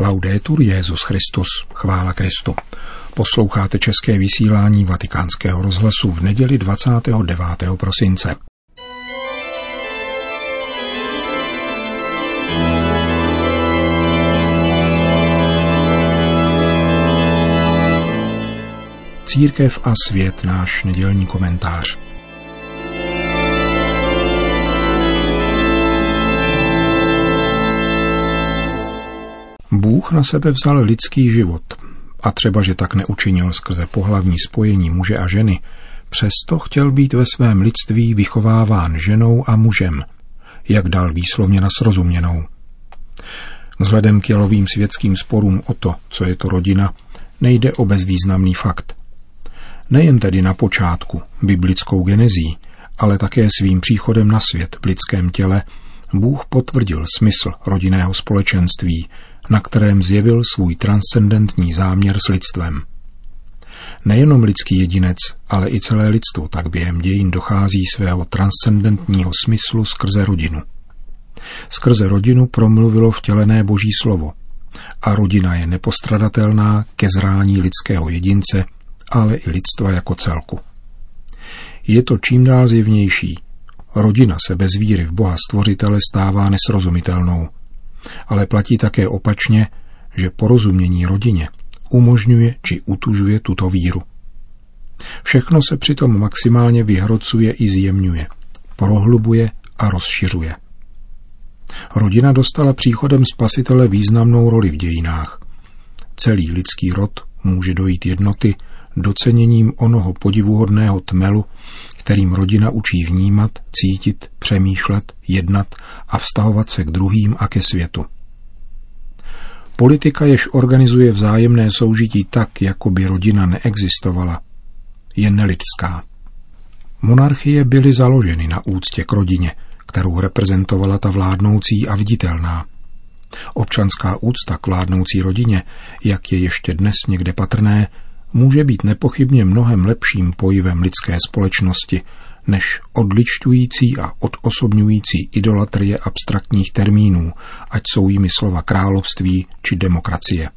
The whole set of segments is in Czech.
Laudetur Jezus Christus, chvála Kristu. Posloucháte české vysílání Vatikánského rozhlasu v neděli 29. prosince. Církev a svět náš nedělní komentář. Bůh na sebe vzal lidský život a třeba, že tak neučinil skrze pohlavní spojení muže a ženy, přesto chtěl být ve svém lidství vychováván ženou a mužem, jak dal výslovně na srozuměnou. Vzhledem k jalovým světským sporům o to, co je to rodina, nejde o bezvýznamný fakt. Nejen tedy na počátku, biblickou genezí, ale také svým příchodem na svět v lidském těle, Bůh potvrdil smysl rodinného společenství, na kterém zjevil svůj transcendentní záměr s lidstvem. Nejenom lidský jedinec, ale i celé lidstvo tak během dějin dochází svého transcendentního smyslu skrze rodinu. Skrze rodinu promluvilo vtělené boží slovo a rodina je nepostradatelná ke zrání lidského jedince, ale i lidstva jako celku. Je to čím dál zjevnější. Rodina se bez víry v Boha stvořitele stává nesrozumitelnou – ale platí také opačně, že porozumění rodině umožňuje či utužuje tuto víru. Všechno se přitom maximálně vyhrocuje i zjemňuje, prohlubuje a rozšiřuje. Rodina dostala příchodem spasitele významnou roli v dějinách. Celý lidský rod může dojít jednoty doceněním onoho podivuhodného tmelu, kterým rodina učí vnímat, cítit, přemýšlet, jednat a vztahovat se k druhým a ke světu. Politika, jež organizuje vzájemné soužití tak, jako by rodina neexistovala, je nelidská. Monarchie byly založeny na úctě k rodině, kterou reprezentovala ta vládnoucí a viditelná. Občanská úcta k vládnoucí rodině, jak je ještě dnes někde patrné, může být nepochybně mnohem lepším pojivem lidské společnosti než odličťující a odosobňující idolatrie abstraktních termínů, ať jsou jimi slova království či demokracie.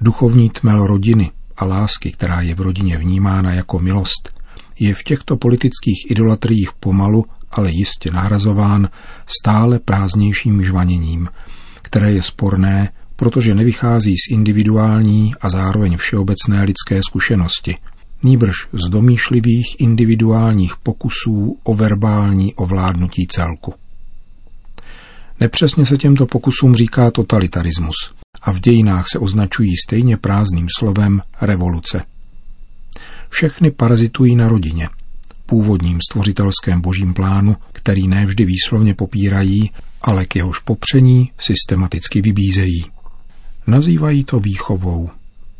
Duchovní tmel rodiny a lásky, která je v rodině vnímána jako milost, je v těchto politických idolatriích pomalu, ale jistě nahrazován stále prázdnějším žvaněním, které je sporné protože nevychází z individuální a zároveň všeobecné lidské zkušenosti, níbrž z domýšlivých individuálních pokusů o verbální ovládnutí celku. Nepřesně se těmto pokusům říká totalitarismus a v dějinách se označují stejně prázdným slovem revoluce. Všechny parazitují na rodině, původním stvořitelském božím plánu, který nevždy výslovně popírají, ale k jehož popření systematicky vybízejí. Nazývají to výchovou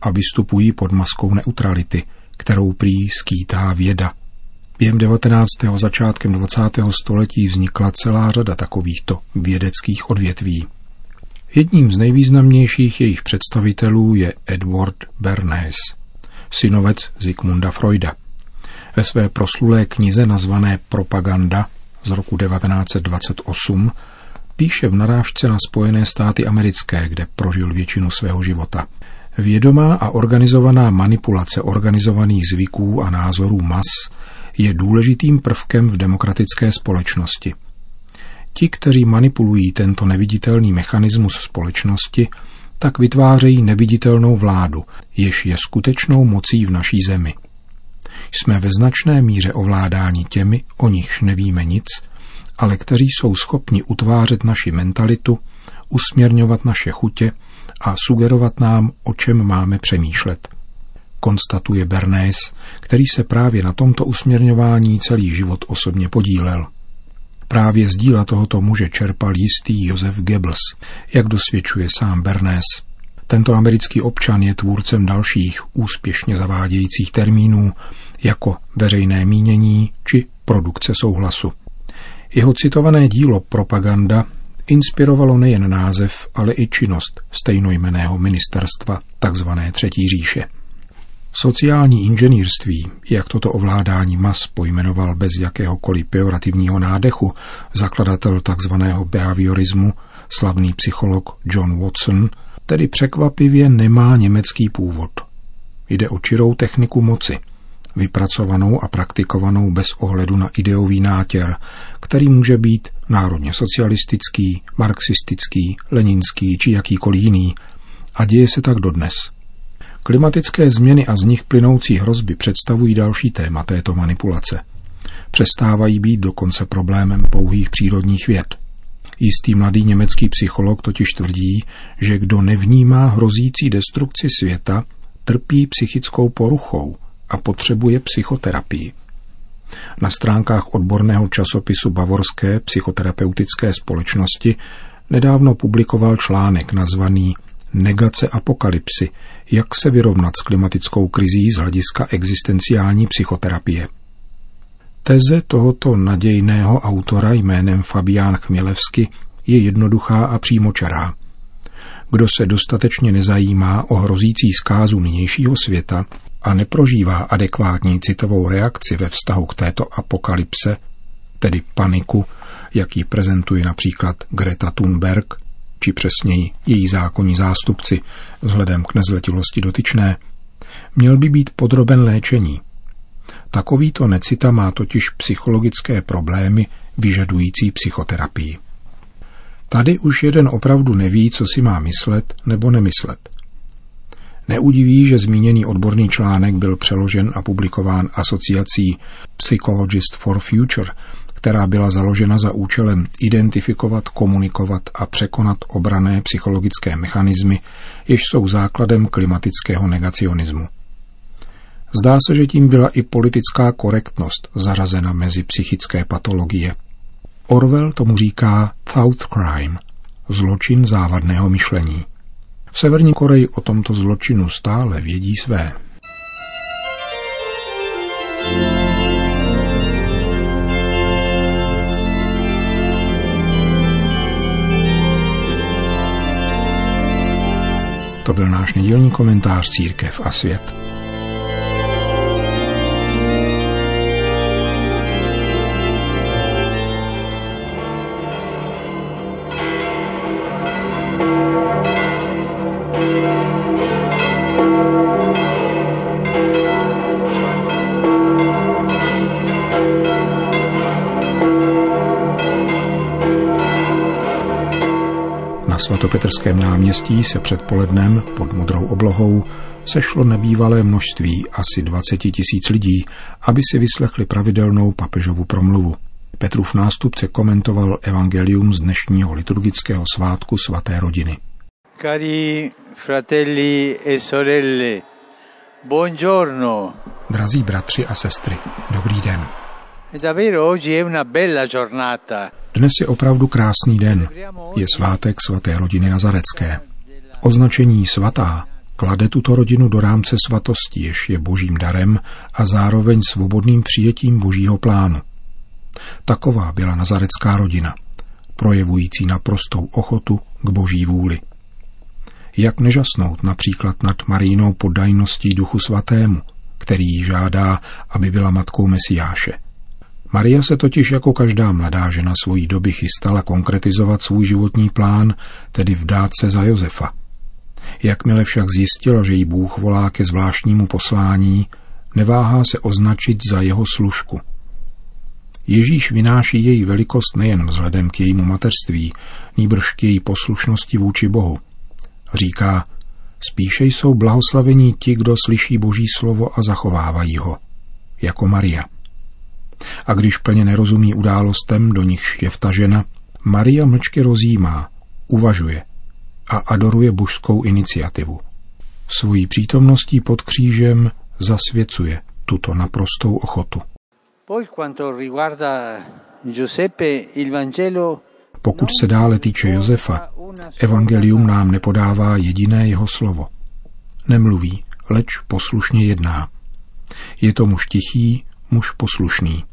a vystupují pod maskou neutrality, kterou prý skýtá věda. Během 19. začátkem 20. století vznikla celá řada takovýchto vědeckých odvětví. Jedním z nejvýznamnějších jejich představitelů je Edward Bernays, synovec Zygmunda Freuda. Ve své proslulé knize nazvané Propaganda z roku 1928 píše v narážce na Spojené státy americké, kde prožil většinu svého života. Vědomá a organizovaná manipulace organizovaných zvyků a názorů mas je důležitým prvkem v demokratické společnosti. Ti, kteří manipulují tento neviditelný mechanismus společnosti, tak vytvářejí neviditelnou vládu, jež je skutečnou mocí v naší zemi. Jsme ve značné míře ovládání těmi, o nichž nevíme nic, ale kteří jsou schopni utvářet naši mentalitu, usměrňovat naše chutě a sugerovat nám, o čem máme přemýšlet. Konstatuje Bernays, který se právě na tomto usměrňování celý život osobně podílel. Právě z díla tohoto muže čerpal jistý Josef Goebbels, jak dosvědčuje sám Bernays. Tento americký občan je tvůrcem dalších úspěšně zavádějících termínů, jako veřejné mínění či produkce souhlasu. Jeho citované dílo Propaganda inspirovalo nejen název, ale i činnost stejnojmeného ministerstva, takzvané Třetí říše. Sociální inženýrství, jak toto ovládání mas pojmenoval bez jakéhokoliv pejorativního nádechu zakladatel takzvaného behaviorismu, slavný psycholog John Watson, tedy překvapivě nemá německý původ. Jde o čirou techniku moci, vypracovanou a praktikovanou bez ohledu na ideový nátěr, který může být národně socialistický, marxistický, leninský či jakýkoliv jiný, a děje se tak dodnes. Klimatické změny a z nich plynoucí hrozby představují další téma této manipulace. Přestávají být dokonce problémem pouhých přírodních věd. Jistý mladý německý psycholog totiž tvrdí, že kdo nevnímá hrozící destrukci světa, trpí psychickou poruchou a potřebuje psychoterapii. Na stránkách odborného časopisu Bavorské psychoterapeutické společnosti nedávno publikoval článek nazvaný Negace apokalypsy, jak se vyrovnat s klimatickou krizí z hlediska existenciální psychoterapie. Teze tohoto nadějného autora jménem Fabián Chmělevsky je jednoduchá a přímočará. Kdo se dostatečně nezajímá o hrozící zkázu nynějšího světa a neprožívá adekvátní citovou reakci ve vztahu k této apokalypse, tedy paniku, jak ji prezentuje například Greta Thunberg, či přesněji její zákonní zástupci vzhledem k nezletilosti dotyčné, měl by být podroben léčení – Takovýto necita má totiž psychologické problémy vyžadující psychoterapii. Tady už jeden opravdu neví, co si má myslet nebo nemyslet. Neudiví, že zmíněný odborný článek byl přeložen a publikován asociací Psychologist for Future, která byla založena za účelem identifikovat, komunikovat a překonat obrané psychologické mechanismy, jež jsou základem klimatického negacionismu. Zdá se, že tím byla i politická korektnost zařazena mezi psychické patologie. Orwell tomu říká thought crime, zločin závadného myšlení. V Severní Koreji o tomto zločinu stále vědí své. To byl náš nedělní komentář Církev a svět. Svatopetrském náměstí se předpolednem pod modrou oblohou sešlo nebývalé množství asi 20 tisíc lidí, aby si vyslechli pravidelnou papežovu promluvu. Petrův nástupce komentoval evangelium z dnešního liturgického svátku svaté rodiny. Cari fratelli e sorelle, buongiorno. Drazí bratři a sestry, dobrý den. Dnes je opravdu krásný den. Je svátek svaté rodiny Nazarecké. Označení svatá klade tuto rodinu do rámce svatosti, jež je božím darem a zároveň svobodným přijetím božího plánu. Taková byla nazarecká rodina, projevující naprostou ochotu k boží vůli. Jak nežasnout například nad Marínou poddajností duchu svatému, který jí žádá, aby byla matkou Mesiáše – Maria se totiž jako každá mladá žena svojí doby chystala konkretizovat svůj životní plán, tedy vdát se za Josefa. Jakmile však zjistila, že jí Bůh volá ke zvláštnímu poslání, neváhá se označit za jeho služku. Ježíš vynáší její velikost nejen vzhledem k jejímu mateřství, nýbrž k její poslušnosti vůči Bohu. Říká, spíše jsou blahoslavení ti, kdo slyší Boží slovo a zachovávají ho, jako Maria. A když plně nerozumí událostem, do nichž je vtažena, Maria mlčky rozjímá, uvažuje a adoruje božskou iniciativu. Svojí přítomností pod křížem zasvěcuje tuto naprostou ochotu. Pokud se dále týče Josefa, evangelium nám nepodává jediné jeho slovo. Nemluví, leč poslušně jedná. Je to muž tichý, muž poslušný.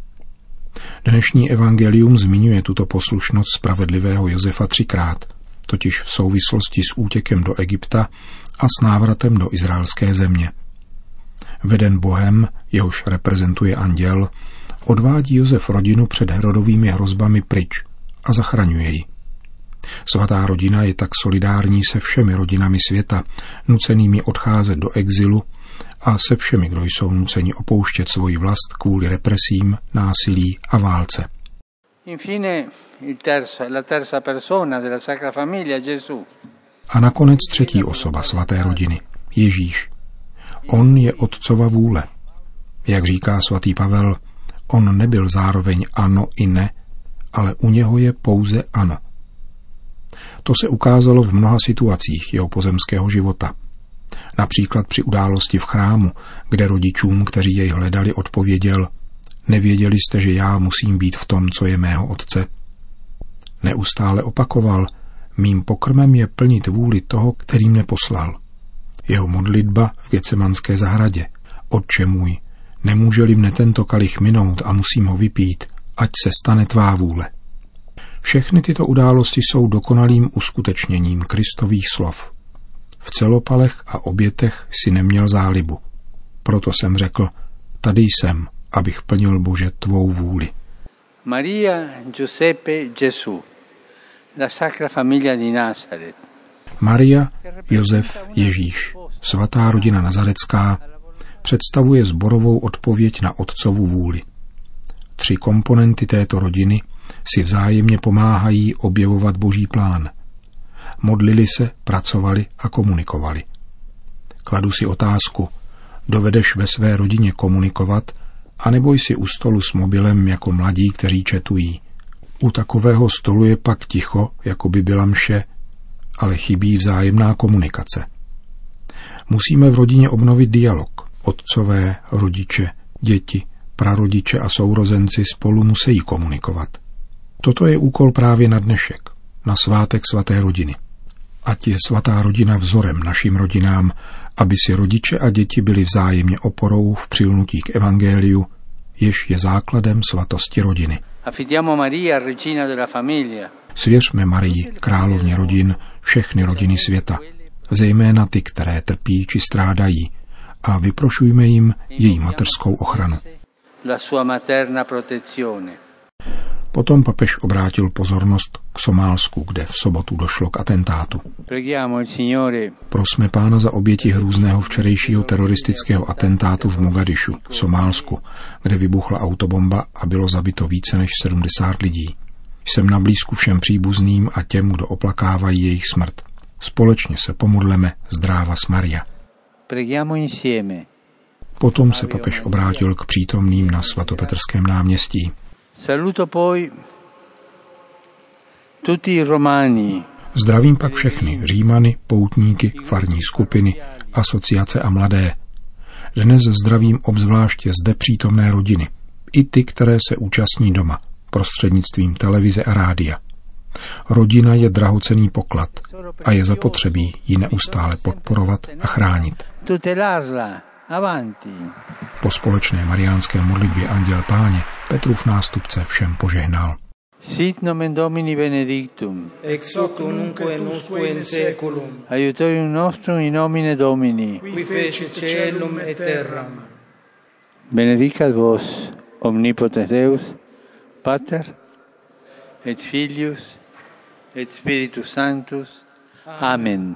Dnešní evangelium zmiňuje tuto poslušnost spravedlivého Josefa třikrát, totiž v souvislosti s útěkem do Egypta a s návratem do izraelské země. Veden Bohem, jehož reprezentuje anděl, odvádí Josef rodinu před Herodovými hrozbami pryč a zachraňuje ji. Svatá rodina je tak solidární se všemi rodinami světa, nucenými odcházet do exilu a se všemi, kdo jsou nuceni opouštět svoji vlast kvůli represím, násilí a válce. A nakonec třetí osoba svaté rodiny, Ježíš. On je otcova vůle. Jak říká svatý Pavel, on nebyl zároveň ano i ne, ale u něho je pouze ano. To se ukázalo v mnoha situacích jeho pozemského života. Například při události v chrámu, kde rodičům, kteří jej hledali, odpověděl Nevěděli jste, že já musím být v tom, co je mého otce? Neustále opakoval, mým pokrmem je plnit vůli toho, který mne poslal. Jeho modlitba v Gecemanské zahradě. Otče můj, nemůže-li mne tento kalich minout a musím ho vypít, ať se stane tvá vůle. Všechny tyto události jsou dokonalým uskutečněním Kristových slov. V celopalech a obětech si neměl zálibu. Proto jsem řekl, tady jsem, abych plnil Bože tvou vůli. Maria Giuseppe Gesù, la Sacra Famiglia di Nazareth. Maria, Josef, Ježíš, svatá rodina nazarecká, představuje zborovou odpověď na otcovu vůli. Tři komponenty této rodiny si vzájemně pomáhají objevovat boží plán. Modlili se, pracovali a komunikovali. Kladu si otázku, dovedeš ve své rodině komunikovat, anebo jsi u stolu s mobilem jako mladí, kteří četují. U takového stolu je pak ticho, jako by byla mše, ale chybí vzájemná komunikace. Musíme v rodině obnovit dialog. Otcové, rodiče, děti, prarodiče a sourozenci spolu musí komunikovat. Toto je úkol právě na dnešek, na svátek svaté rodiny. Ať je svatá rodina vzorem našim rodinám, aby si rodiče a děti byli vzájemně oporou v přilnutí k evangeliu, jež je základem svatosti rodiny. Svěřme Marii, královně rodin, všechny rodiny světa, zejména ty, které trpí či strádají, a vyprošujme jim její materskou ochranu. Potom papež obrátil pozornost Somálsku, kde v sobotu došlo k atentátu. Prosme pána za oběti hrůzného včerejšího teroristického atentátu v Mogadišu, v Somálsku, kde vybuchla autobomba a bylo zabito více než 70 lidí. Jsem na blízku všem příbuzným a těm, kdo oplakávají jejich smrt. Společně se pomodleme zdráva s Maria. Potom se papež obrátil k přítomným na svatopetrském náměstí. Saluto poi. Zdravím pak všechny, římany, poutníky, farní skupiny, asociace a mladé. Dnes zdravím obzvláště zde přítomné rodiny, i ty, které se účastní doma, prostřednictvím televize a rádia. Rodina je drahocený poklad a je zapotřebí ji neustále podporovat a chránit. Po společné mariánské modlitbě Anděl Páně Petrův nástupce všem požehnal. Sit nomen Domini benedictum. Ex hoc nunc et usque in saeculum. Aiutorium nostrum in nomine Domini. Qui fecit caelum et terram. Benedicat vos omnipotens Deus, Pater et Filius et Spiritus Sanctus. Amen. Amen.